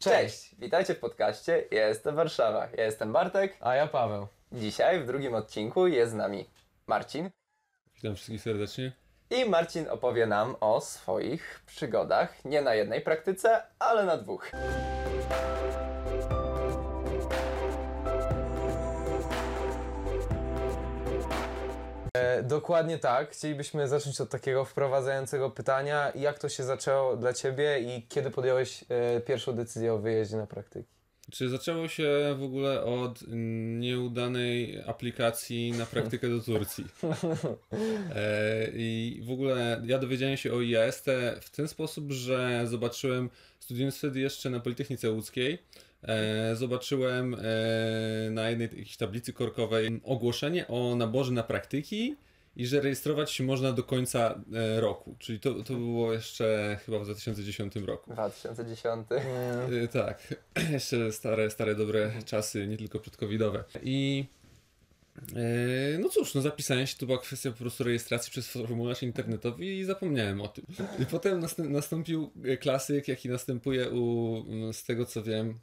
Cześć, witajcie w podcaście jestem Warszawa. Ja jestem Bartek. A ja Paweł. Dzisiaj w drugim odcinku jest z nami Marcin. Witam wszystkich serdecznie. I Marcin opowie nam o swoich przygodach, nie na jednej praktyce, ale na dwóch. E, dokładnie tak. Chcielibyśmy zacząć od takiego wprowadzającego pytania. Jak to się zaczęło dla Ciebie i kiedy podjąłeś e, pierwszą decyzję o wyjeździe na praktyki? Czy zaczęło się w ogóle od nieudanej aplikacji na praktykę do Turcji? E, I w ogóle ja dowiedziałem się o IAST w ten sposób, że zobaczyłem, studiując wtedy jeszcze na Politechnice Łódzkiej, zobaczyłem e, na jednej tablicy korkowej ogłoszenie o naborze na praktyki i że rejestrować się można do końca e, roku. Czyli to, to było jeszcze chyba w 2010 roku. 2010. Y, Tak, jeszcze stare, stare dobre czasy, nie tylko przedcovidowe. I no cóż, no zapisałem się, to była kwestia po prostu rejestracji przez formularz internetowy i zapomniałem o tym. I potem nastąpił klasyk, jaki następuje u, z tego co wiem,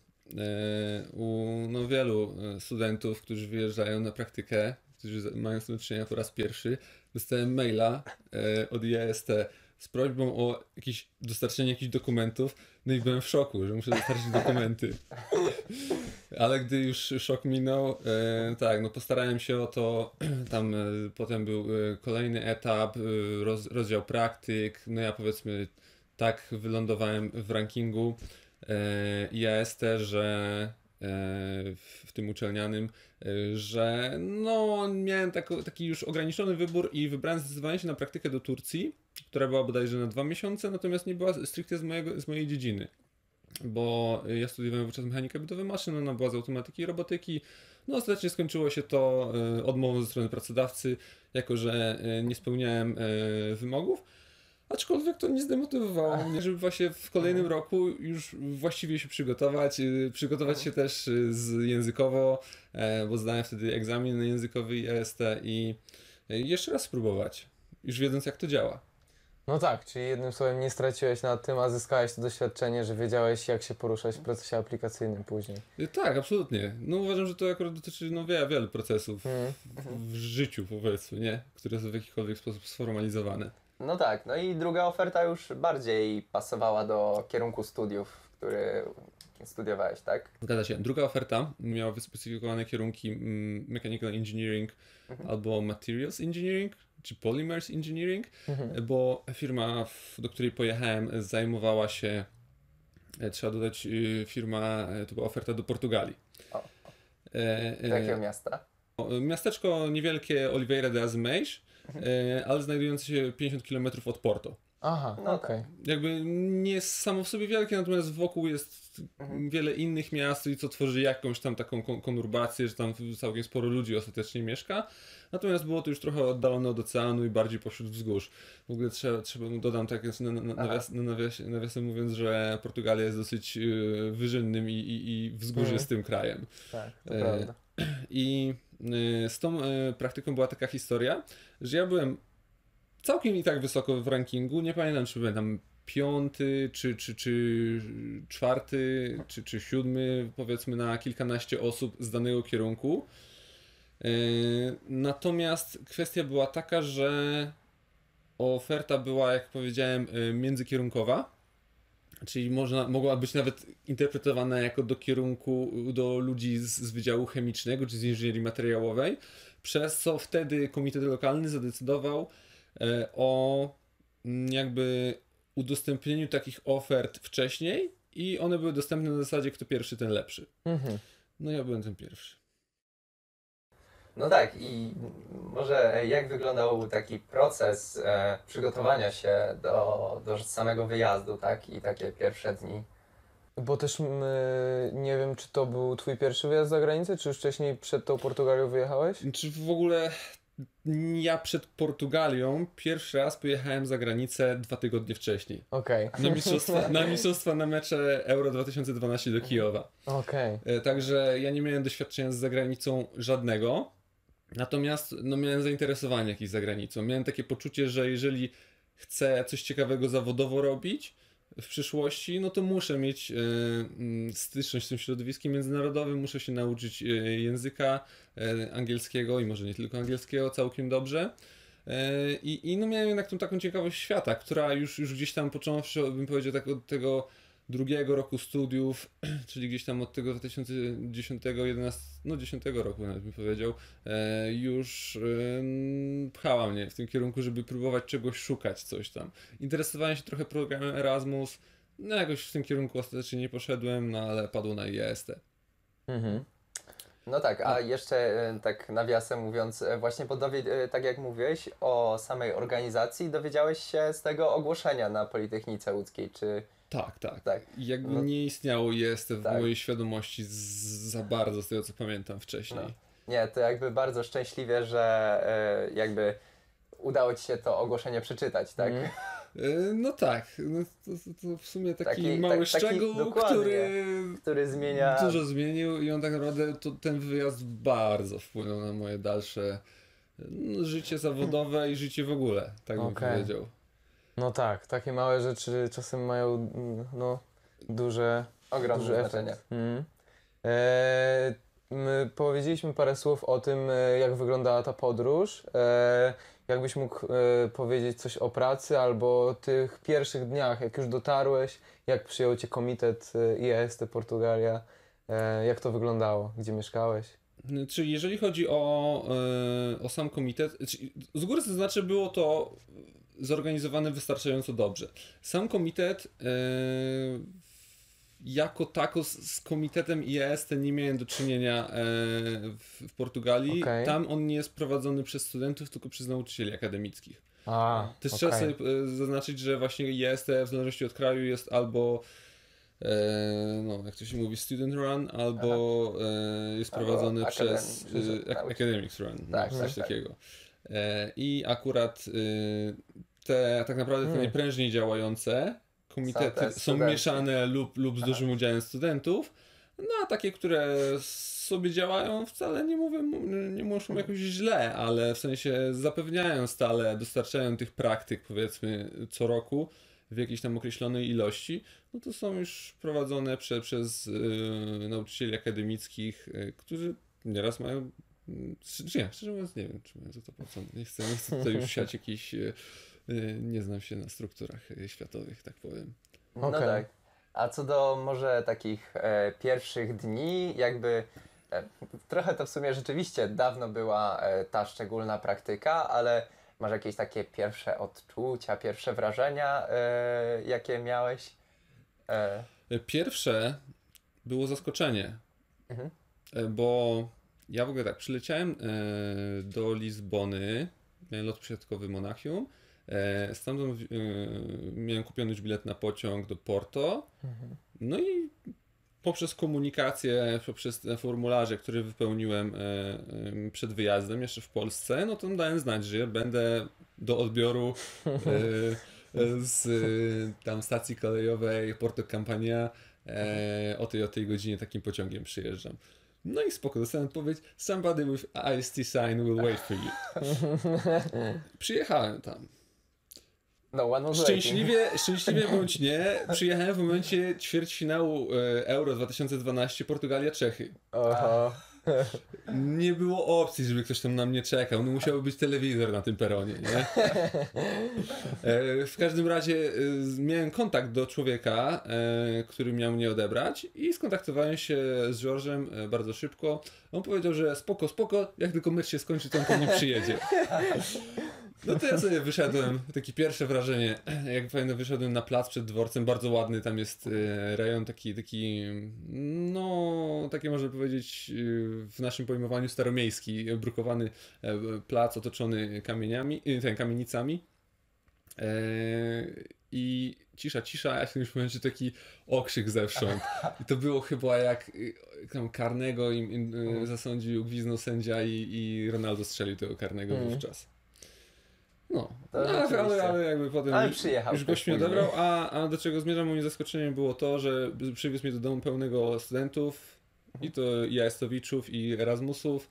u no, wielu y, studentów, którzy wyjeżdżają na praktykę, którzy mają z tym do czynienia po raz pierwszy. Dostałem maila y, od IAST z prośbą o jakieś dostarczenie jakichś dokumentów, no i byłem w szoku, że muszę dostarczyć dokumenty. Ale gdy już szok minął, e, tak, no postarałem się o to. Tam e, potem był e, kolejny etap, e, roz, rozdział praktyk. No ja powiedzmy tak wylądowałem w rankingu e, IAST, że e, w, tym uczelnianym, e, że no miałem taki już ograniczony wybór i wybrałem zdecydowanie się na praktykę do Turcji, która była bodajże na dwa miesiące, natomiast nie była stricte z, mojego, z mojej dziedziny bo ja studiowałem wówczas mechanikę budowy maszyn, ona była z automatyki i robotyki. No ostatecznie skończyło się to e, odmową ze strony pracodawcy, jako że e, nie spełniałem e, wymogów. Aczkolwiek to nie zdemotywowało mnie, żeby właśnie w kolejnym roku już właściwie się przygotować, e, przygotować się też e, z językowo, e, bo zdałem wtedy egzamin językowy i EST i e, jeszcze raz spróbować, już wiedząc jak to działa. No tak, czyli jednym słowem nie straciłeś na tym, a zyskałeś to doświadczenie, że wiedziałeś jak się poruszać w procesie aplikacyjnym później. E, Tak, absolutnie. No uważam, że to akurat dotyczy no, wiele, wielu procesów Mhm. w życiu powiedzmy, nie? Które są w jakikolwiek sposób sformalizowane. No tak, no i druga oferta już bardziej pasowała do kierunku studiów, który studiowałeś, tak? Zgadza się. Druga oferta miała wyspecyfikowane kierunki mm, Mechanical Engineering albo Materials Engineering, czy Polymers Engineering, bo firma, do której pojechałem, zajmowała się, e, trzeba dodać, y, firma, e, to była oferta do Portugalii. O. E, Z jakiego miasta? Miasteczko niewielkie Oliveira de Azeméis, e, ale znajdujące się 50 km od Porto. Aha, No okej. Jakby nie jest samo w sobie wielkie, natomiast wokół jest wiele innych miast i co tworzy jakąś tam taką kon- konurbację, że tam całkiem sporo ludzi ostatecznie mieszka. Natomiast było to już trochę oddalone od oceanu i bardziej pośród wzgórz. W ogóle trzeba, trzeba dodam tak jest na, na, na, nawias, na nawiasie, nawiasem mówiąc, że Portugalia jest dosyć y, wyżynnym i, i, i wzgórzystym krajem. Tak, to E, prawda. I z tą y, praktyką była taka historia, że ja byłem całkiem i tak wysoko w rankingu. Nie pamiętam, czy byłem tam piąty, czy, czy, czy czwarty, czy, czy siódmy, powiedzmy, na kilkanaście osób z danego kierunku. Y, Natomiast kwestia była taka, że oferta była, jak powiedziałem, y, międzykierunkowa. Czyli można, mogła być nawet interpretowana jako do kierunku do ludzi z, z Wydziału Chemicznego czy z Inżynierii Materiałowej, przez co wtedy komitet lokalny zadecydował e, o mm, jakby udostępnieniu takich ofert wcześniej i one były dostępne na zasadzie kto pierwszy, ten lepszy. Mhm. No ja byłem ten pierwszy. No tak, i może jak wyglądał taki proces e, przygotowania się do, do samego wyjazdu, tak? I takie pierwsze dni. Bo też mm, nie wiem, czy to był twój pierwszy wyjazd za granicę, czy już wcześniej przed tą Portugalią wyjechałeś? Czy w ogóle ja przed Portugalią pierwszy raz pojechałem za granicę dwa tygodnie wcześniej. Okej, Na mistrzostwa, na mistrzostwa na mecze Euro 2012 do Kijowa. okej. E, Także ja nie miałem doświadczenia z zagranicą żadnego. Natomiast no, miałem zainteresowanie jakieś za granicą. Miałem takie poczucie, że jeżeli chcę coś ciekawego zawodowo robić, w przyszłości, no to muszę mieć e, mm, styczność z tym środowiskiem międzynarodowym, muszę się nauczyć e, języka e, angielskiego i może nie tylko angielskiego całkiem dobrze. I, I no miałem jednak tą taką ciekawość świata, która już, już gdzieś tam począwszy, bym powiedział, tak od tego drugiego roku studiów, czyli gdzieś tam od tego 2010, 11, no 10 roku nawet bym powiedział, e, już pchała mnie w tym kierunku, żeby próbować czegoś szukać, coś tam. Interesowałem się trochę programem Erasmus, no jakoś w tym kierunku ostatecznie nie poszedłem, no ale padło na IEST. Mhm. No tak, a jeszcze e, tak nawiasem mówiąc, e, właśnie po tak jak mówiłeś o samej organizacji, dowiedziałeś się z tego ogłoszenia na Politechnice Łódzkiej, czy Tak, tak. tak? Jakby No- nie istniało IEST w Tak. mojej świadomości za bardzo, z tego co pamiętam wcześniej. No. Nie, to jakby bardzo szczęśliwie, że e, jakby udało Ci się to ogłoszenie przeczytać, tak? E, No tak, no to, to, w sumie taki, Taki- mały tak- taki- szczegół, dokładnie. który Który zmienia... dużo zmienił i on tak naprawdę, to, ten wyjazd bardzo wpłynął na moje dalsze no, życie zawodowe i życie w ogóle, tak bym powiedział. No tak, takie małe rzeczy czasem mają mm, no, duże, Ogromne duże znaczenie. efekt. Mhm. E, my powiedzieliśmy parę słów o tym, e, jak wyglądała ta podróż. E, jakbyś mógł e, powiedzieć coś o pracy albo tych pierwszych dniach, jak już dotarłeś, jak przyjął cię komitet e, IAST Portugalia, e, jak to wyglądało, gdzie mieszkałeś? Czyli jeżeli chodzi o, e, o sam komitet, z góry zaznaczę, było to zorganizowane wystarczająco dobrze. Sam komitet e, jako tako z, z komitetem IEST nie miałem do czynienia e, w, w Portugalii. Okej. Tam on nie jest prowadzony przez studentów, tylko przez nauczycieli akademickich. A, Też okej. trzeba sobie e, zaznaczyć, że właśnie IEST w zależności od kraju jest albo no, jak to się mówi, student run, albo e, jest Albo prowadzony academic, przez nauczyciel. academics run, Tak, no, tak, coś tak. takiego. E, I akurat e, te tak naprawdę te Hmm. najprężniej działające komitety te są, mieszane lub, lub z Aha. dużym udziałem studentów, no a takie, które sobie działają wcale nie mówię, nie muszą jakoś źle, ale w sensie zapewniają stale, dostarczają tych praktyk powiedzmy co roku w jakiejś tam określonej ilości, no to są już prowadzone prze, przez yy, nauczycieli akademickich, yy, którzy nieraz mają czy nie, szczerze mówiąc nie wiem, czy mają za to płacone. Nie chcę, nie chcę tutaj już siać jakiś, yy, yy, nie znam się na strukturach yy, światowych, tak powiem. No Okej. tak. A co do może takich e, pierwszych dni, jakby e, trochę to w sumie rzeczywiście dawno była e, ta szczególna praktyka, ale masz jakieś takie pierwsze odczucia, pierwsze wrażenia, e, jakie miałeś? E, Pierwsze było zaskoczenie, Mhm. E, bo ja w ogóle tak, przyleciałem e, do Lizbony, miałem lot przysiadkowy Monachium, e, stamtąd e, miałem kupiony już bilet na pociąg do Porto, no i poprzez komunikację, poprzez te formularze, które wypełniłem em, przed wyjazdem jeszcze w Polsce, no to dałem znać, że będę do odbioru z tam stacji kolejowej Porto Campania o tej o tej godzinie takim pociągiem przyjeżdżam. No i spoko, dostałem odpowiedź Somebody with IST sign will wait for you. Przyjechałem tam. no one was waiting. Szczęśliwie, szczęśliwie bądź nie, przyjechałem w momencie ćwierćfinału e, Euro 2012 Portugalia-Czechy. Oho. Nie było opcji, żeby ktoś tam na mnie czekał. No musiał być telewizor na tym peronie, nie? E, w każdym razie e, miałem kontakt do człowieka, e, który miał mnie odebrać i skontaktowałem się z George'em e, bardzo szybko. On powiedział, że spoko, spoko, jak tylko mecz się skończy, to on pewnie przyjedzie. No to ja sobie wyszedłem, takie pierwsze wrażenie, jak pamiętam, wyszedłem na plac przed dworcem, bardzo ładny, tam jest e, rejon taki, taki, no, takie można powiedzieć e, w naszym pojmowaniu staromiejski, brukowany e, plac otoczony kamieniami, ten, kamienicami. I cisza, cisza, a w którymś momencie taki okrzyk zewsząd. I to było chyba jak tam karnego im, im e, zasądził, gwiznął sędzia i, i Ronaldo strzelił tego karnego Mhm. wówczas. No, no ale, ale, rzeczywiście. ale jakby potem Ale przyjechał już gość mnie odebrał, a, a do czego zmierzam moim zaskoczeniem było to, że przywiózł mnie do domu pełnego studentów i to i Aestowiczów i Erasmusów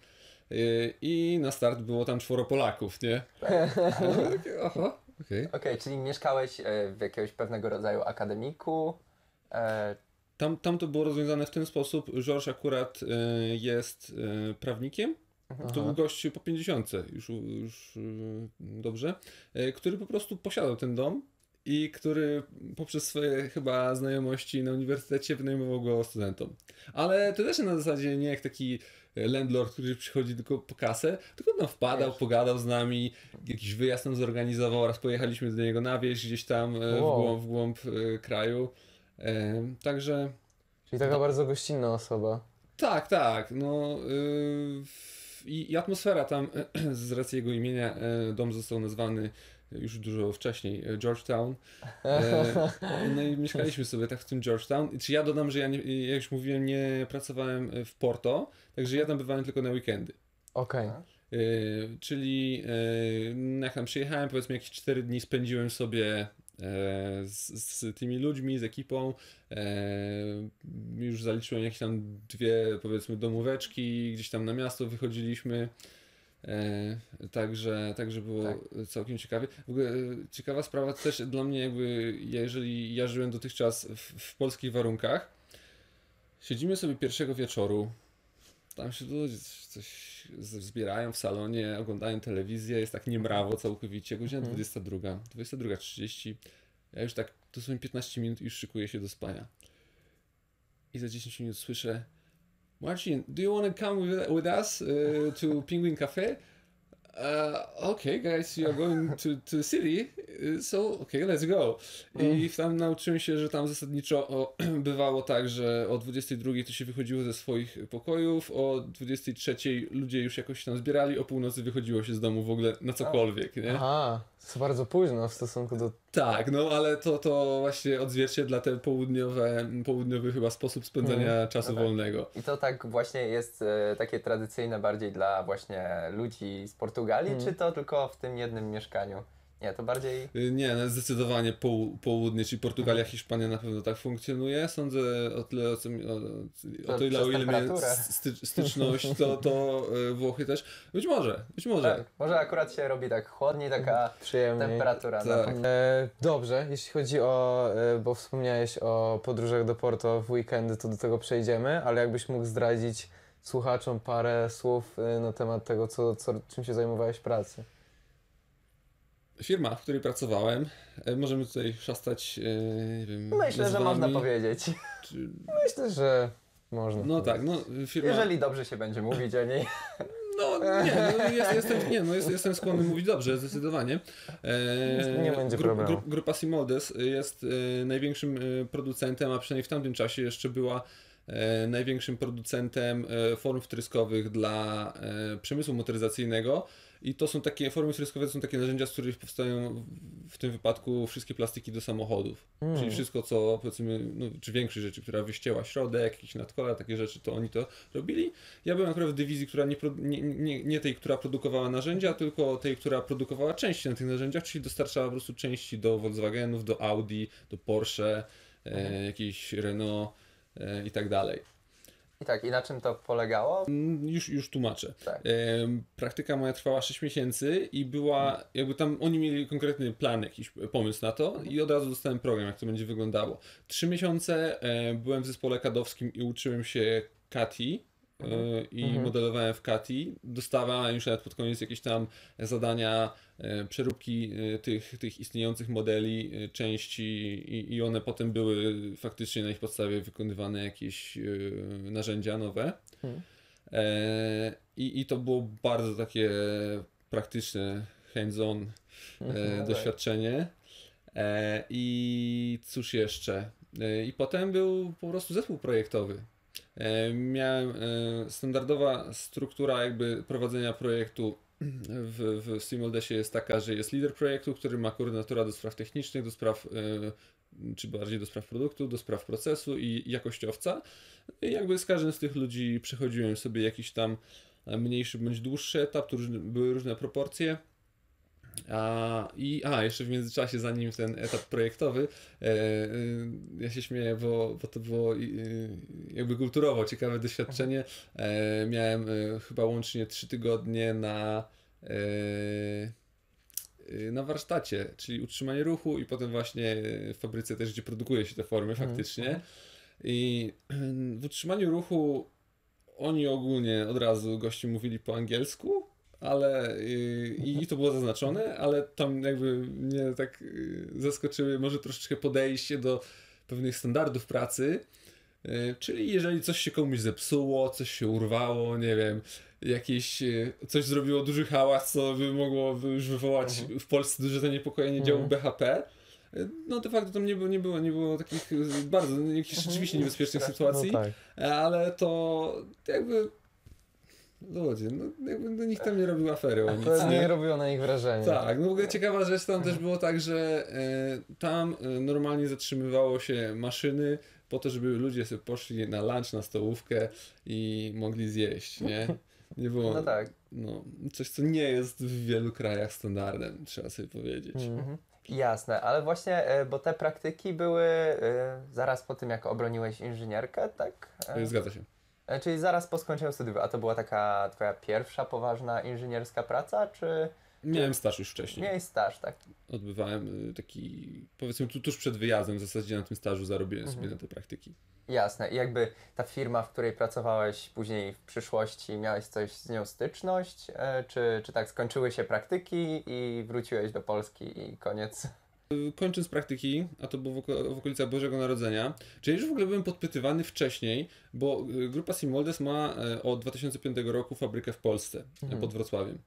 yy, i na start było tam czworo Polaków, nie? Tak. No, Oho, okej. Okej. Okej, czyli mieszkałeś e, w jakiegoś pewnego rodzaju akademiku. E, Tam, tam to było rozwiązane w ten sposób. George akurat e, jest prawnikiem. To był gość po 50, już, już e, dobrze, e, który po prostu posiadał ten dom i który poprzez swoje chyba znajomości na uniwersytecie wynajmował go studentom. Ale to też na zasadzie nie jak taki landlord, który przychodzi tylko po kasę, tylko tam wpadał, Wiesz. pogadał z nami, jakiś wyjazd nam zorganizował, raz pojechaliśmy do niego na wieś gdzieś tam e, w Wow. głąb, w głąb e, kraju. E, Także Czyli taka bardzo gościnna osoba. tak, tak. No, yy, i, I atmosfera tam, z racji jego imienia, e, dom został nazwany już dużo wcześniej e, Georgetown. E, no i mieszkaliśmy sobie tak w tym Georgetown. Czy ja dodam, że ja, nie, jak już mówiłem, nie pracowałem w Porto, także ja tam bywałem tylko na weekendy. Okej. Yy, czyli jak tam przyjechałem, powiedzmy jakieś 4 dni spędziłem sobie e, z, z tymi ludźmi, z ekipą. E, już zaliczyłem jakieś tam dwie, powiedzmy, domóweczki, gdzieś tam na miasto wychodziliśmy. E, także, także było Tak. całkiem ciekawie. W ogóle e, ciekawa sprawa też dla mnie, jakby jeżeli ja żyłem dotychczas w, w polskich warunkach, siedzimy sobie pierwszego wieczoru, tam się ludzie coś, zbierają w salonie, oglądają telewizję, jest tak niemrawo całkowicie, godzina 22, 22.30, ja już tak dosłownie 15 minut i już szykuję się do spania. I za 10 minut słyszę Marcin, do you want to come with, with us uh, to Penguin Cafe? Uh, okay, guys, you are going to, to the city, uh, so okay, let's go. I tam nauczyłem się, że tam zasadniczo o, bywało tak, że o 22 to się wychodziło ze swoich pokojów, o 23 ludzie już jakoś tam zbierali, o północy wychodziło się z domu w ogóle na cokolwiek, nie? Aha, to bardzo późno w stosunku do... Tak, no ale to, to właśnie odzwierciedla ten południowe, południowy chyba sposób spędzania czasu No tak. wolnego. I to tak właśnie jest e, takie tradycyjne bardziej dla właśnie ludzi z Portugalii, czy to tylko w tym jednym mieszkaniu? Nie, to bardziej... Y, Nie, no zdecydowanie poł- południe, czyli Portugalia, Hiszpania na pewno tak funkcjonuje. Sądzę o tyle, o, co, o, o To ile, o ile miałem sty- styczność, to, to y, Włochy też. Być może, być może. Tak, może akurat się robi tak chłodniej, taka Przyjemniej. temperatura. Tak. na- E, dobrze, jeśli chodzi o, e, bo wspomniałeś o podróżach do Porto w weekendy, to do tego przejdziemy, ale jakbyś mógł zdradzić słuchaczom parę słów e, na temat tego, co, co, czym się zajmowałeś w pracy. Firma, w której pracowałem, e, możemy tutaj szastać, e, nie wiem, Myślę, że można powiedzieć. Czy... Myślę, że można. No tak, no firma... Jeżeli dobrze się będzie mówić o niej. No nie, no, jest, jestem, nie, no jest, jestem skłonny mówić dobrze, zdecydowanie. E, Nie będzie gru- problemu. gru- Grupa Simoldes jest e, największym e, producentem, a przynajmniej w tamtym czasie jeszcze była największym producentem e, form wtryskowych dla e, przemysłu motoryzacyjnego. I to są takie, formy wtryskowe to są takie narzędzia, z których powstają w- tym wypadku wszystkie plastiki do samochodów. Mm. Czyli wszystko, co powiedzmy, no, czy większość rzeczy, która wyścięła środek, jakieś nadkola, takie rzeczy, to oni to robili. Ja byłem akurat w dywizji, która nie, nie, nie, nie tej, która produkowała narzędzia, tylko tej, która produkowała części na tych narzędziach, czyli dostarczała po prostu części do Volkswagenów, do Audi, do Porsche, e, jakiejś Renault e, i tak dalej. I tak, i na czym to polegało? Mm, Już, już tłumaczę. Tak. Praktyka moja trwała 6 miesięcy i była, jakby tam oni mieli konkretny plan, jakiś pomysł na to i od razu dostałem program, jak to będzie wyglądało. Trzy miesiące byłem w zespole kadowskim i uczyłem się Kati e, i modelowałem w Kati. Dostawałem już nawet pod koniec jakieś tam zadania, e, przeróbki e, tych, tych istniejących modeli, części i, i one potem były faktycznie na ich podstawie wykonywane jakieś narzędzia nowe. E, i, I to było bardzo takie praktyczne, hands-on e, doświadczenie. E, I cóż jeszcze? I potem był po prostu zespół projektowy. E, miałem e, standardowa struktura jakby prowadzenia projektu w, w Simoldesie jest taka, że jest lider projektu, który ma koordynatora do spraw technicznych, do spraw, e, czy bardziej do spraw produktu, do spraw procesu i jakościowca. I jakby z każdym z tych ludzi przechodziłem sobie jakiś tam mniejszy bądź dłuższy etap, tu były różne proporcje. A, i, a, jeszcze w międzyczasie, zanim ten etap projektowy, e, e, ja się śmieję, bo, bo to było e, jakby kulturowo ciekawe doświadczenie. E, miałem e, chyba łącznie trzy tygodnie na e, na warsztacie, czyli utrzymanie ruchu i potem właśnie w fabryce też, gdzie produkuje się te formy faktycznie. I w utrzymaniu ruchu oni ogólnie od razu gości mówili po angielsku, ale y, i to było zaznaczone, ale tam jakby mnie tak y, zaskoczyły może troszeczkę podejście do pewnych standardów pracy. Y, Czyli jeżeli coś się komuś zepsuło, coś się urwało, nie wiem, jakieś coś zrobiło duży hałas, co by mogło już wywołać w Polsce duże zaniepokojenie działu BHP, no de facto tam nie było, nie było, nie było takich bardzo, jakichś rzeczywiście niebezpiecznych sytuacji, No tak. ale to jakby ludzie, no jakby no, nikt tam nie robił afery o nic, To nie robiło na nich wrażenia. Tak, no w ogóle ciekawa rzecz tam też było tak, że e, tam e, normalnie zatrzymywało się maszyny po to, żeby ludzie sobie poszli na lunch, na stołówkę i mogli zjeść, nie? Nie było, No tak. no, coś co nie jest w wielu krajach standardem, trzeba sobie powiedzieć. Mhm. Jasne, ale właśnie, e, bo te praktyki były zaraz po tym, jak obroniłeś inżynierkę, tak? Zgadza się. E, Czyli zaraz po skończeniu studiów, a to była taka twoja pierwsza poważna inżynierska praca, czy Miałem staż już wcześniej. miałeś staż, tak? Odbywałem y, taki, powiedzmy tu, tuż przed wyjazdem w zasadzie na tym stażu zarobiłem sobie na te praktyki. Jasne. I jakby ta firma, w której pracowałeś później w przyszłości, miałeś coś z nią styczność, e, czy, czy tak skończyły się praktyki i wróciłeś do Polski i koniec? Kończąc praktyki, a to było w, oko- w okolicach Bożego Narodzenia, czyli już w ogóle byłem podpytywany wcześniej, bo y, grupa Simoldes ma e, od 2005 roku fabrykę w Polsce, e, pod Wrocławiem.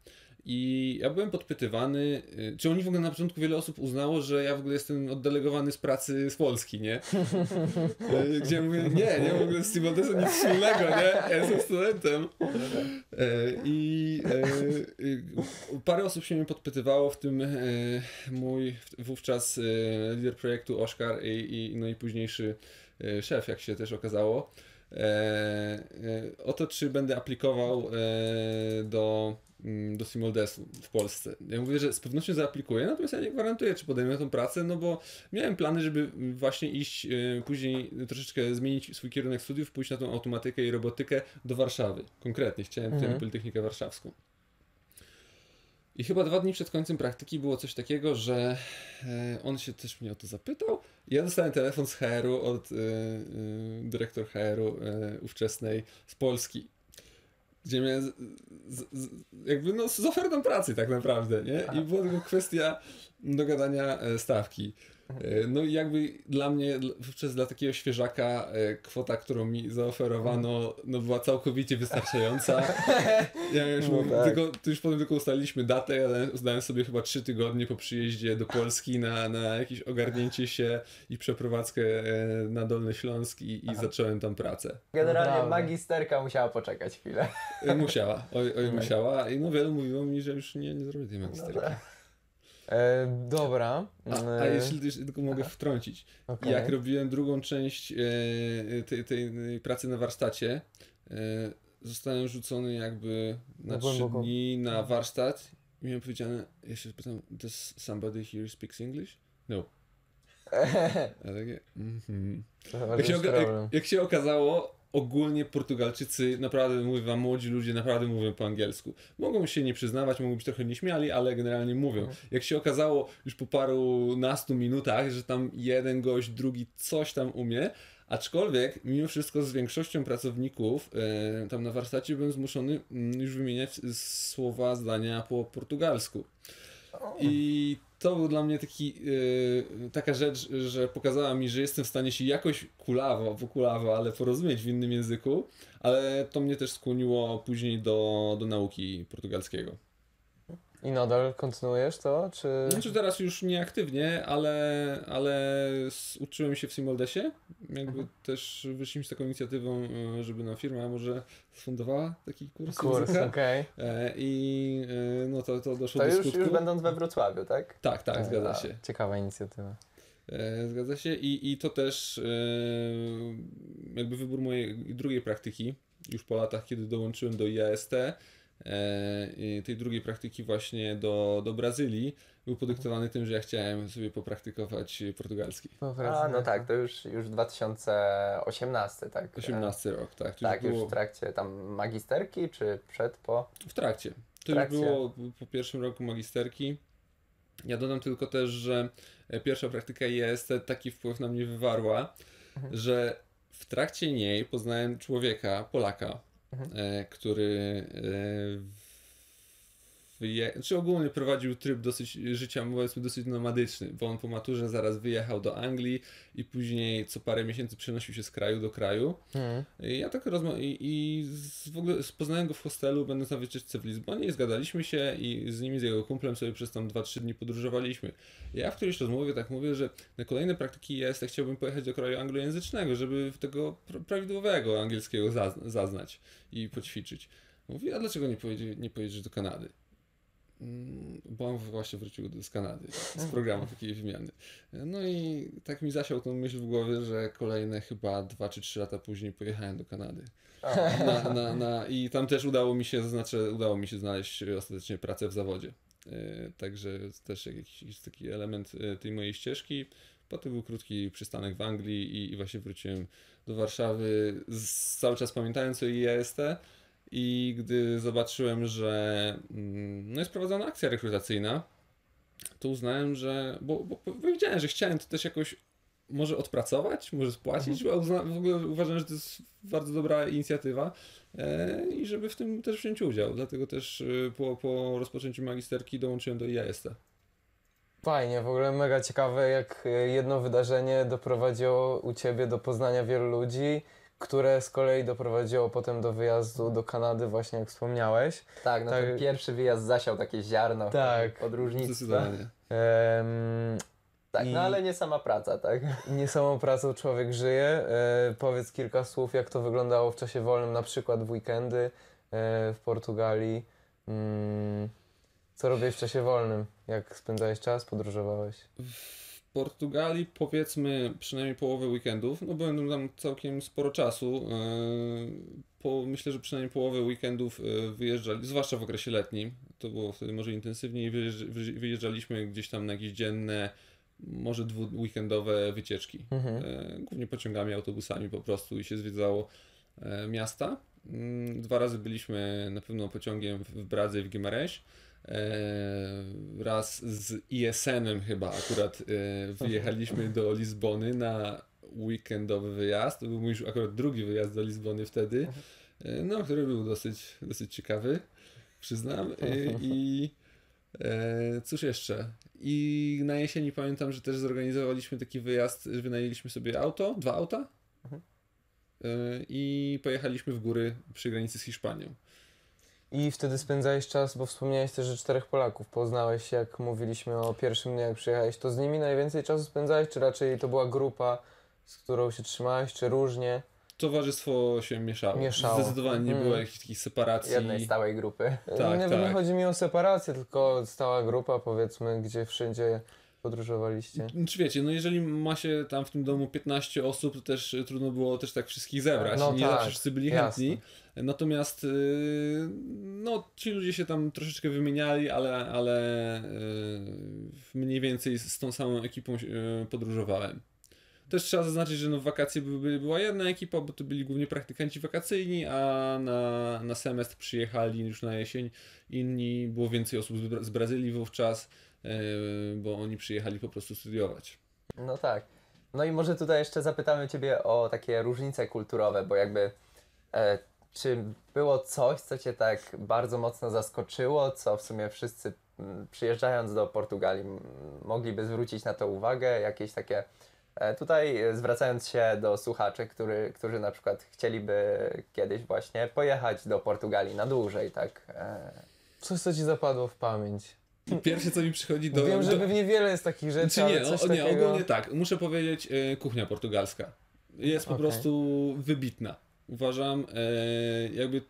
I ja byłem podpytywany, y, czy oni w ogóle na początku wiele osób uznało, że ja w ogóle jestem oddelegowany z pracy z Polski, nie? E, Gdzie ja mówię, nie, nie, w ogóle z Simoldesem nic wspólnego, nie? Ja jestem studentem. E, I y, parę osób się mnie podpytywało, w tym mój wówczas lider projektu Oskar i, i, no i późniejszy szef, jak się też okazało, e, e, o to, czy będę aplikował e, do, mm, do Simoldesu w Polsce. Ja mówię, że z pewnością zaaplikuję, natomiast ja nie gwarantuję, czy podejmę tą pracę, no bo miałem plany, żeby właśnie iść e, później troszeczkę zmienić swój kierunek studiów, pójść na tą automatykę i robotykę do Warszawy. Konkretnie chciałem Mhm. Politechnikę Warszawską. I chyba dwa dni przed końcem praktyki było coś takiego, że e, on się też mnie o to zapytał. Ja dostałem telefon z HR-u od e, e, dyrektor HR-u e, ówczesnej z Polski. Gdzie miałem z, z, z, jakby no z ofertą pracy tak naprawdę, nie? I była tylko kwestia dogadania e, stawki. E, No i jakby dla mnie, wówczas dla takiego świeżaka, e, kwota, którą mi zaoferowano, no była całkowicie wystarczająca. Ja już, No tak. tylko, to już potem tylko ustaliliśmy datę, ja dałem- uznałem sobie chyba trzy tygodnie po przyjeździe do Polski na, na jakieś ogarnięcie się i przeprowadzkę e, na Dolny Śląsk i, i zacząłem tam pracę. Generalnie Naprawdę. magisterka musiała poczekać chwilę. Musiała, oj, oj musiała i no wielu mówiło mi, że już nie, nie zrobię tej magisterki. E, dobra. A, a E, jeśli tylko mogę wtrącić, okej. jak robiłem drugą część e, tej, tej pracy na warsztacie, e, zostałem rzucony jakby na trzy dni na warsztat i miałem powiedziane, ja się pytam, does somebody here speaks English? No. A takie, mhm. To jak, się jak, jak się okazało, ogólnie Portugalczycy, naprawdę mówię wam, młodzi ludzie naprawdę mówią po angielsku. Mogą się nie przyznawać, mogą być trochę nieśmiali, ale generalnie mówią. Jak się okazało już po paru nastu minutach, że tam jeden gość, drugi coś tam umie, aczkolwiek mimo wszystko z większością pracowników e, tam na warsztacie byłem zmuszony mm, już wymieniać słowa, zdania po portugalsku. I to był dla mnie taki, yy, taka rzecz, że pokazała mi, że jestem w stanie się jakoś kulawo, wokulawo, ale porozumieć w innym języku, ale to mnie też skłoniło później do, do nauki portugalskiego. I nadal kontynuujesz to, czy... Znaczy teraz już nieaktywnie, ale, ale uczyłem się w Simoldesie. Jakby też wyszliśmy z taką inicjatywą, yy, żeby nam firma może sfundowała taki kurs, Kurs, okej. E, I yy, no to, to doszło To do już, skutku. już będąc we Wrocławiu, tak? Tak, tak, zgadza się. Ciekawa inicjatywa. E, Zgadza się i, i to też e, jakby wybór mojej drugiej praktyki, już po latach, kiedy dołączyłem do IAST, e, tej drugiej praktyki właśnie do, do Brazylii, był podyktowany tym, że ja chciałem sobie popraktykować portugalski. A, no tak, to już, już 2018, tak? 18 rok, tak. To Tak, już już było w trakcie tam magisterki, czy przed, po? w trakcie. To trakcie. już było po pierwszym roku magisterki. Ja dodam tylko też, że e, pierwsza praktyka IST taki wpływ na mnie wywarła, że w trakcie niej poznałem człowieka, Polaka, e, który e, wyje... czy ogólnie prowadził tryb dosyć życia, powiedzmy, dosyć nomadyczny, bo on po maturze zaraz wyjechał do Anglii i później co parę miesięcy przenosił się z kraju do kraju. Mhm. I ja tak rozmawiam i, i z, w ogóle poznałem go w hostelu, będąc na wycieczce w Lizbonie i zgadaliśmy się i z nim, z jego kumplem sobie przez tam 2-3 dni podróżowaliśmy. Ja w którejś rozmowie tak mówię, że na kolejne praktyki jest, ja chciałbym pojechać do kraju anglojęzycznego, żeby tego pra- prawidłowego angielskiego zaz- zaznać i poćwiczyć. Mówi, a dlaczego nie, pojedzie, nie pojedziesz do Kanady? Mm, Bo on właśnie wrócił z Kanady, z programu takiej wymiany. No i tak mi zasiał tą myśl w głowie, że kolejne chyba 2 czy 3 lata później pojechałem do Kanady. Na, na, na, I tam też udało mi się, znaczy udało mi się znaleźć ostatecznie pracę w zawodzie. E, Także też jakiś, taki element e, tej mojej ścieżki. Potem był krótki przystanek w Anglii i, i właśnie wróciłem do Warszawy, z, cały czas pamiętając o IEST. I gdy zobaczyłem, że mm, no jest prowadzona akcja rekrutacyjna, to uznałem, że. Bo, bo powiedziałem, że chciałem to też jakoś może odpracować, może spłacić, bo uzna, w ogóle uważam, że to jest bardzo dobra inicjatywa e, i żeby w tym też wziąć udział. Dlatego też e, po, po rozpoczęciu magisterki dołączyłem do IAST. Fajnie, w ogóle mega ciekawe, jak e, jedno wydarzenie doprowadziło u Ciebie do poznania wielu ludzi, które z kolei doprowadziło potem do wyjazdu do Kanady, właśnie jak wspomniałeś. Tak, no Tak. ten pierwszy wyjazd zasiał takie ziarno Tak. podróżnictwa. Tak, I- no ale nie sama praca, tak? nie samą pracą człowiek żyje. E, powiedz kilka słów, jak to wyglądało w czasie wolnym, na przykład w weekendy e, w Portugalii. Mm, co robiłeś w czasie wolnym? Jak spędzałeś czas, podróżowałeś? Portugalii powiedzmy przynajmniej połowę weekendów, no byłem tam całkiem sporo czasu. e, Po, myślę, że przynajmniej połowę weekendów e, wyjeżdżali, zwłaszcza w okresie letnim, to było wtedy może intensywniej, wyjeżdż, wyjeżdż- wyjeżdżaliśmy gdzieś tam na jakieś dzienne, może dwuweekendowe wycieczki. Mhm. E, Głównie pociągami, autobusami po prostu i się zwiedzało miasta. Mm, Dwa razy byliśmy na pewno pociągiem w Bradze i w Guimarães. E, Raz z ISN-em chyba akurat e, wyjechaliśmy do Lizbony na weekendowy wyjazd. To był mój akurat drugi wyjazd do Lizbony wtedy, e, no, który był dosyć, dosyć ciekawy, przyznam. I e, cóż jeszcze? I na jesieni pamiętam, że też zorganizowaliśmy taki wyjazd, wynajęliśmy sobie auto, dwa auta Mhm. E, i pojechaliśmy w góry przy granicy z Hiszpanią. I wtedy spędzałeś czas, bo wspomniałeś też, że czterech Polaków poznałeś, jak mówiliśmy o pierwszym dniu, jak przyjechałeś. To z nimi najwięcej czasu spędzałeś, czy raczej to była grupa, z którą się trzymałeś, czy różnie? Towarzystwo się mieszało. Mieszało. Zdecydowanie nie Mhm. było jakichś takich separacji. Jednej stałej grupy. Tak, nie, tak. nie chodzi mi o separację, tylko stała grupa, powiedzmy, gdzie wszędzie podróżowaliście. Czy wiecie, no jeżeli ma się tam w tym domu 15 osób, to też y, trudno było też tak wszystkich zebrać. No nie tak, zawsze wszyscy byli jasne. chętni. Natomiast y, no, ci ludzie się tam troszeczkę wymieniali, ale, ale y, mniej więcej z tą samą ekipą podróżowałem. Też trzeba zaznaczyć, że no w wakacje by, by, była jedna ekipa, bo to byli głównie praktykanci wakacyjni, a na, na semestr przyjechali już na jesień inni, było więcej osób z, Bra- z Brazylii wówczas, bo oni przyjechali po prostu studiować. No tak. No i może tutaj jeszcze zapytamy Ciebie o takie różnice kulturowe, bo jakby e, czy było coś, co Cię tak bardzo mocno zaskoczyło, co w sumie wszyscy mm, przyjeżdżając do Portugalii m, mogliby zwrócić na to uwagę, jakieś takie e, tutaj e, zwracając się do słuchaczy, który, którzy na przykład chcieliby kiedyś właśnie pojechać do Portugalii na dłużej, tak? E, Coś, co ci zapadło w pamięć. Pierwsze, co mi przychodzi do... Wiem, że do... pewnie wiele jest takich rzeczy, Czy nie, ale coś o, nie, takiego... ogólnie tak. Muszę powiedzieć, e, kuchnia portugalska jest po Okej. prostu wybitna. Uważam, e, jakby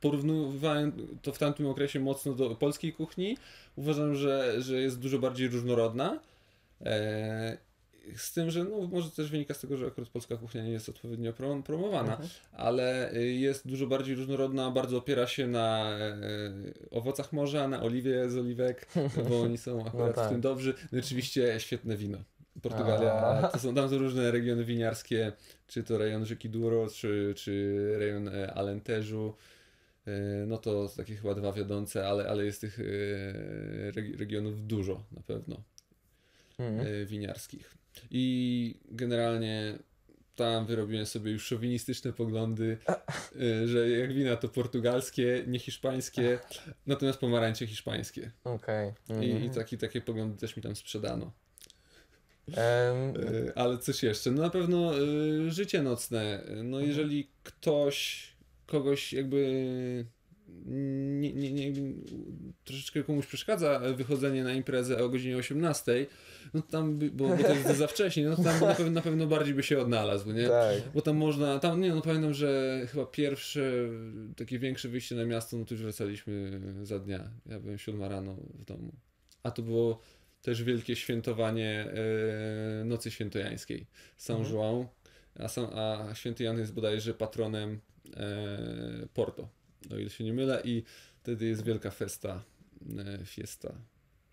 porównywałem to w tamtym okresie mocno do polskiej kuchni. Uważam, że, że jest dużo bardziej różnorodna. E, z tym, że no, może też wynika z tego, że akurat polska kuchnia nie jest odpowiednio prom- promowana, Mhm. ale y, jest dużo bardziej różnorodna, bardzo opiera się na e, owocach morza, na oliwie z oliwek, bo oni są akurat tak. w tym dobrzy. No oczywiście świetne wino. Portugalia, to są, tam są różne regiony winiarskie, czy to rejon rzeki Douro, czy, czy rejon e, Alenteżu. no to takie chyba dwa wiodące, ale, ale jest tych regi- regionów dużo na pewno Mhm. winiarskich. I generalnie tam wyrobiłem sobie już szowinistyczne poglądy, y, że jak wina to portugalskie, nie hiszpańskie, natomiast pomarańcze hiszpańskie. Okej. I, Mhm. I taki, takie poglądy też mi tam sprzedano. Y, Ale coś jeszcze? No na pewno y, życie nocne. No jeżeli ktoś, kogoś jakby nie, nie, nie, troszeczkę komuś przeszkadza wychodzenie na imprezę o godzinie 18, no tam, by, bo, bo to jest za wcześnie, no tam na pewno, na pewno bardziej by się odnalazł, nie? tak. Bo tam można, tam nie no pamiętam, że chyba pierwsze takie większe wyjście na miasto, no to już wracaliśmy za dnia. Ja byłem siódma rano w domu. A to było też wielkie świętowanie e, Nocy Świętojańskiej. Saint João, a, a święty Jan jest bodajże patronem e, Porto, o ile się nie mylę i wtedy jest wielka festa, e, fiesta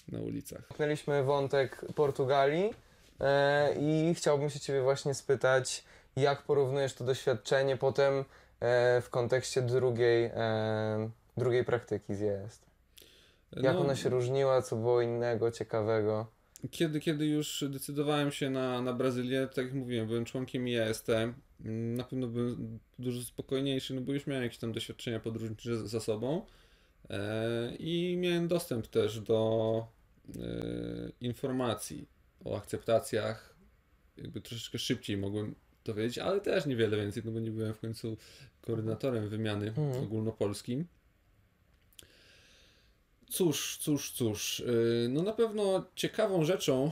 na ulicach. Zamknęliśmy wątek Portugalii e, i chciałbym się Ciebie właśnie spytać, jak porównujesz to doświadczenie potem e, w kontekście drugiej, drugiej praktyki z jest. Jak No, ona się różniła, co było innego, ciekawego? Kiedy, kiedy już decydowałem się na, na Brazylię, tak jak mówiłem, byłem członkiem IAST, na pewno byłem dużo spokojniejszy, no bo już miałem jakieś tam doświadczenia podróżnicze za- sobą e, i miałem dostęp też do e, informacji o akceptacjach, jakby troszeczkę szybciej mogłem to wiedzieć, ale też niewiele więcej, no bo nie byłem w końcu koordynatorem wymiany Mhm. ogólnopolskim. Cóż, cóż, cóż. yy, No na pewno ciekawą rzeczą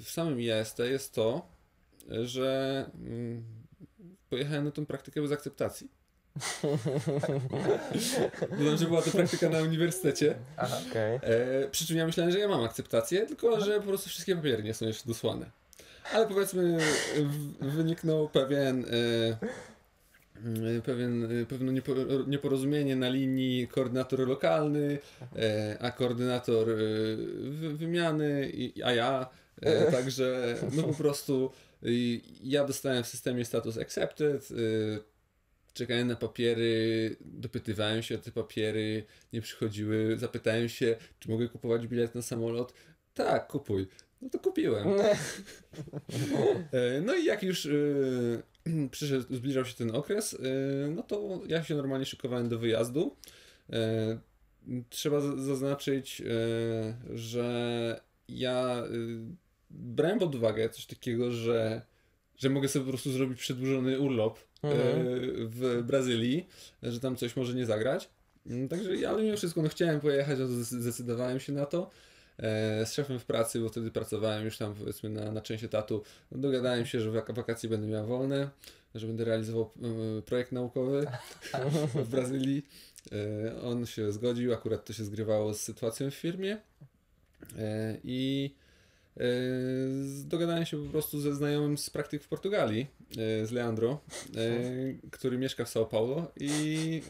w samym IAST jest to, że mm, pojechałem na tą praktykę bez akceptacji. Dodam, że była to praktyka na uniwersytecie. Aha. Okej. E, przy czym ja myślałem, że ja mam akceptację, tylko że po prostu wszystkie papiery nie są jeszcze dosłane. Ale powiedzmy, w, wyniknął pewien, e, e, pewien, e, pewne niepo, nieporozumienie na linii koordynator lokalny, e, a koordynator e, wy, wymiany, i, a ja. Także no po prostu ja dostałem w systemie status accepted. E, Czekałem na papiery, dopytywałem się o te papiery, nie przychodziły, zapytałem się, czy mogę kupować bilet na samolot. Tak, kupuj. No to kupiłem. E, No i jak już e, przyszedł, zbliżał się ten okres, no to ja się normalnie szykowałem do wyjazdu. E, Trzeba zaznaczyć, e, że ja brałem pod uwagę coś takiego, że, że mogę sobie po prostu zrobić przedłużony urlop e, Mhm. w Brazylii, że tam coś może nie zagrać. Mm, Także, ja- ale mimo wszystko, no chciałem pojechać, no zdecydowałem się na to. E, z szefem w pracy, bo wtedy pracowałem już tam powiedzmy na, na część etatu, dogadałem się, że wak- wakacje będę miał wolne, że będę realizował e, projekt naukowy w Brazylii. On się zgodził, akurat to się zgrywało z sytuacją w firmie i dogadałem się po prostu ze znajomym z praktyk w Portugalii, e, z Leandro, e, który mieszka w São Paulo i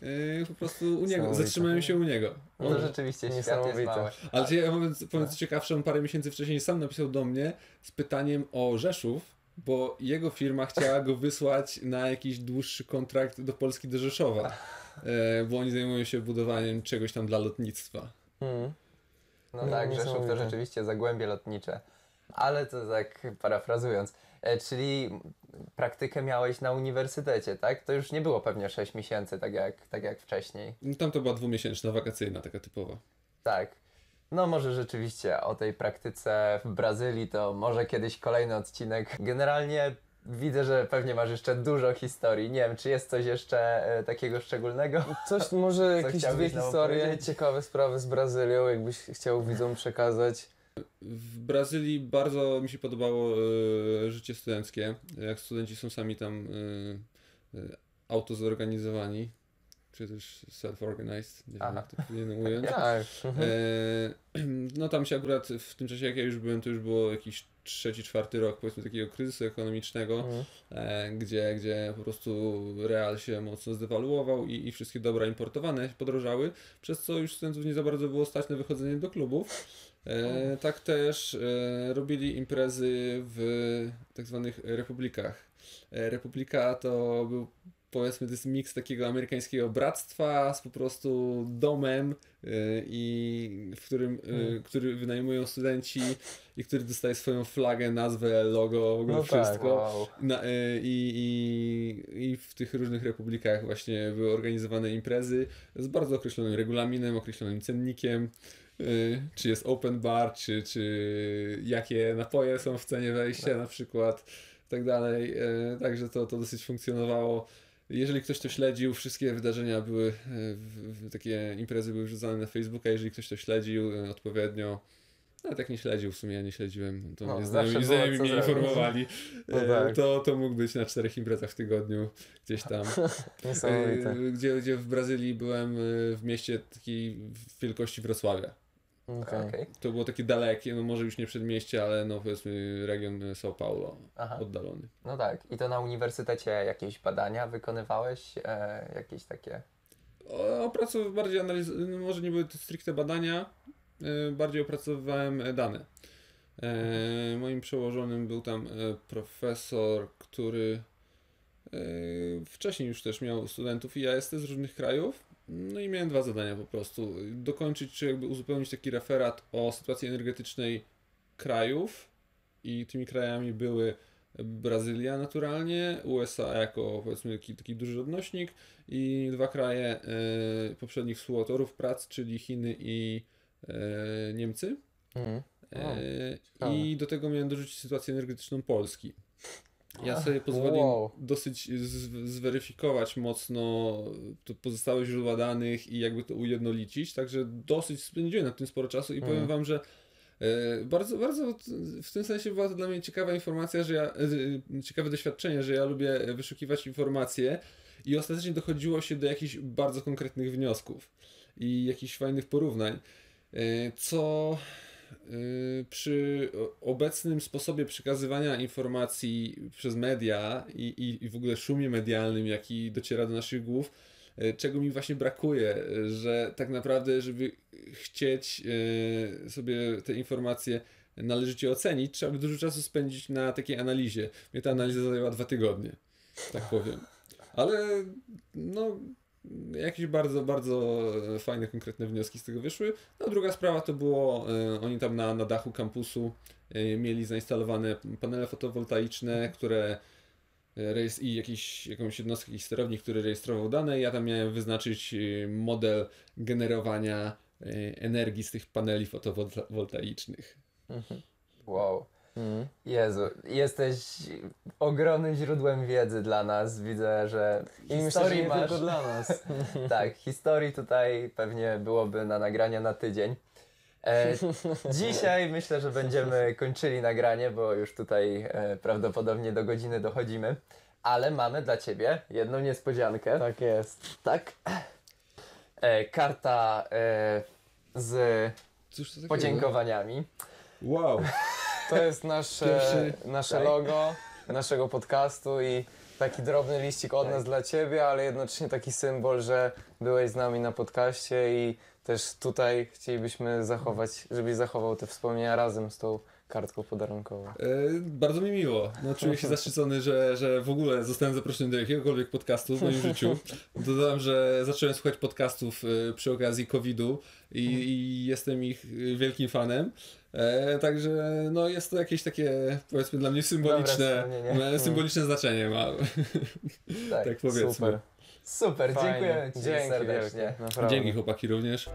po prostu u niego, zatrzymałem się u niego. No rzeczywiście, świat jest Niesamowite. mały. Ale ja powiem, powiem co ciekawsze, on parę miesięcy wcześniej sam napisał do mnie z pytaniem o Rzeszów, bo jego firma chciała go wysłać na jakiś dłuższy kontrakt do Polski, do Rzeszowa, bo oni zajmują się budowaniem czegoś tam dla lotnictwa. Mhm. No No, tak, Rzeszów to rzeczywiście zagłębie lotnicze. Ale to tak parafrazując, e, czyli praktykę miałeś na uniwersytecie, tak? To już nie było pewnie 6 miesięcy, tak jak, tak jak wcześniej. No, Tam to była dwumiesięczna, wakacyjna, taka typowa. Tak. No może rzeczywiście o tej praktyce w Brazylii to może kiedyś kolejny odcinek. Generalnie widzę, że pewnie masz jeszcze dużo historii. Nie wiem, czy jest coś jeszcze e, takiego szczególnego? Coś, może jakieś dwie historie, ciekawe sprawy z Brazylią, jakbyś chciał widzom przekazać. W Brazylii bardzo mi się podobało e, życie studenckie. Jak studenci są sami tam e, e, autozorganizowani, czy też self-organized, nie wiem jak to powinienem ująć. Tak. E, no tam się akurat w tym czasie, jak ja już byłem, to już było jakiś trzeci, czwarty rok powiedzmy takiego kryzysu ekonomicznego, Mhm. e, gdzie, gdzie po prostu real się mocno zdewaluował i, i wszystkie dobra importowane podrożały, przez co już studentów nie za bardzo było stać na wychodzenie do klubów. E, tak też e, robili imprezy w tak zwanych republikach. E, Republika to był powiedzmy to jest miks takiego amerykańskiego bractwa z po prostu domem y, i w którym, y, Hmm. który wynajmują studenci i który dostaje swoją flagę, nazwę, logo, w ogóle No tak, wszystko. Wow. Na, y, i, i, I w tych różnych republikach właśnie były organizowane imprezy z bardzo określonym regulaminem, określonym cennikiem, czy jest open bar, czy, czy jakie napoje są w cenie wejścia na przykład, tak dalej. Y, Także to, to dosyć funkcjonowało. Jeżeli ktoś to śledził, wszystkie wydarzenia były, y, takie imprezy były wrzucane na Facebooka, jeżeli ktoś to śledził y, odpowiednio, nawet jak nie śledził, w sumie ja nie śledziłem, to No, mnie znajomi, znajomi mnie informowali, No tak. to, to mógł być na czterech imprezach w tygodniu gdzieś tam. Gdzie, gdzie w Brazylii byłem w mieście takiej wielkości Wrocławia. Okej. Okej. To było takie dalekie, no może już nie przedmieście, ale no powiedzmy region São Paulo, Aha. oddalony. No tak. I to na uniwersytecie jakieś badania wykonywałeś? E, jakieś takie. O- Opracowałem bardziej analiz... no może nie były to stricte badania, e, bardziej opracowywałem e, dane. E, moim przełożonym był tam e, profesor, który e, wcześniej już też miał studentów i ja jestem z różnych krajów. No i miałem dwa zadania po prostu. Dokończyć, czy jakby uzupełnić taki referat o sytuacji energetycznej krajów i tymi krajami były Brazylia naturalnie, USA jako powiedzmy taki, taki duży odnośnik i dwa kraje e, poprzednich współautorów prac, czyli Chiny i e, Niemcy. E, ciekawe. I do tego miałem dorzucić sytuację energetyczną Polski. Ja sobie pozwoliłem wow. dosyć zweryfikować mocno pozostałe źródła danych i jakby to ujednolicić, także dosyć spędziłem nad tym sporo czasu i Mhm. powiem Wam, że e, bardzo, bardzo w tym sensie była to dla mnie ciekawa informacja, że ja, e, ciekawe doświadczenie, że ja lubię wyszukiwać informacje i ostatecznie dochodziło się do jakichś bardzo konkretnych wniosków i jakichś fajnych porównań, e, co przy o- obecnym sposobie przekazywania informacji przez media i, i, i w ogóle szumie medialnym, jaki dociera do naszych głów, y, czego mi właśnie brakuje, y, że tak naprawdę, żeby chcieć y, sobie te informacje należycie ocenić, trzeba by dużo czasu spędzić na takiej analizie. Mnie ta analiza zajęła dwa tygodnie, tak powiem. Ale no, jakieś bardzo, bardzo e, fajne, konkretne wnioski z tego wyszły. No, druga sprawa to było, e, oni tam na, na dachu kampusu e, mieli zainstalowane panele fotowoltaiczne, które i jakiś, jakąś jednostkę, jakiś sterownik, który rejestrował dane. Ja tam miałem wyznaczyć model generowania energii z tych paneli fotowoltaicznych. Wow. Mhm. Jezu, jesteś ogromnym źródłem wiedzy dla nas. Widzę, że myślę, historii nie masz. tylko dla nas. Tak, historii tutaj pewnie byłoby na nagrania na tydzień. E, dzisiaj myślę, że będziemy kończyli nagranie, bo już tutaj e, prawdopodobnie do godziny dochodzimy. Ale mamy dla Ciebie jedną niespodziankę. Tak jest. Tak. E, karta e, z Cóż to takiego? podziękowaniami. Wow! To jest nasze, nasze logo naszego podcastu i taki drobny liścik od Tak. nas dla Ciebie, ale jednocześnie taki symbol, że byłeś z nami na podcaście i też tutaj chcielibyśmy zachować, żebyś zachował te wspomnienia razem z tą kartką podarunkową. E, bardzo mi miło. No, czuję się zaszczycony, że, że w ogóle zostałem zaproszony do jakiegokolwiek podcastu w moim życiu. Dodam, że zacząłem słuchać podcastów e, przy okazji COVID-u i, i jestem ich e, wielkim fanem. E, także no, jest to jakieś takie, powiedzmy, dla mnie symboliczne, e, symboliczne znaczenie ma. Tak. tak powiedzmy. Super. Super, Fajnie. dziękuję Ci Dzięki serdecznie. Dzięki chłopaki również.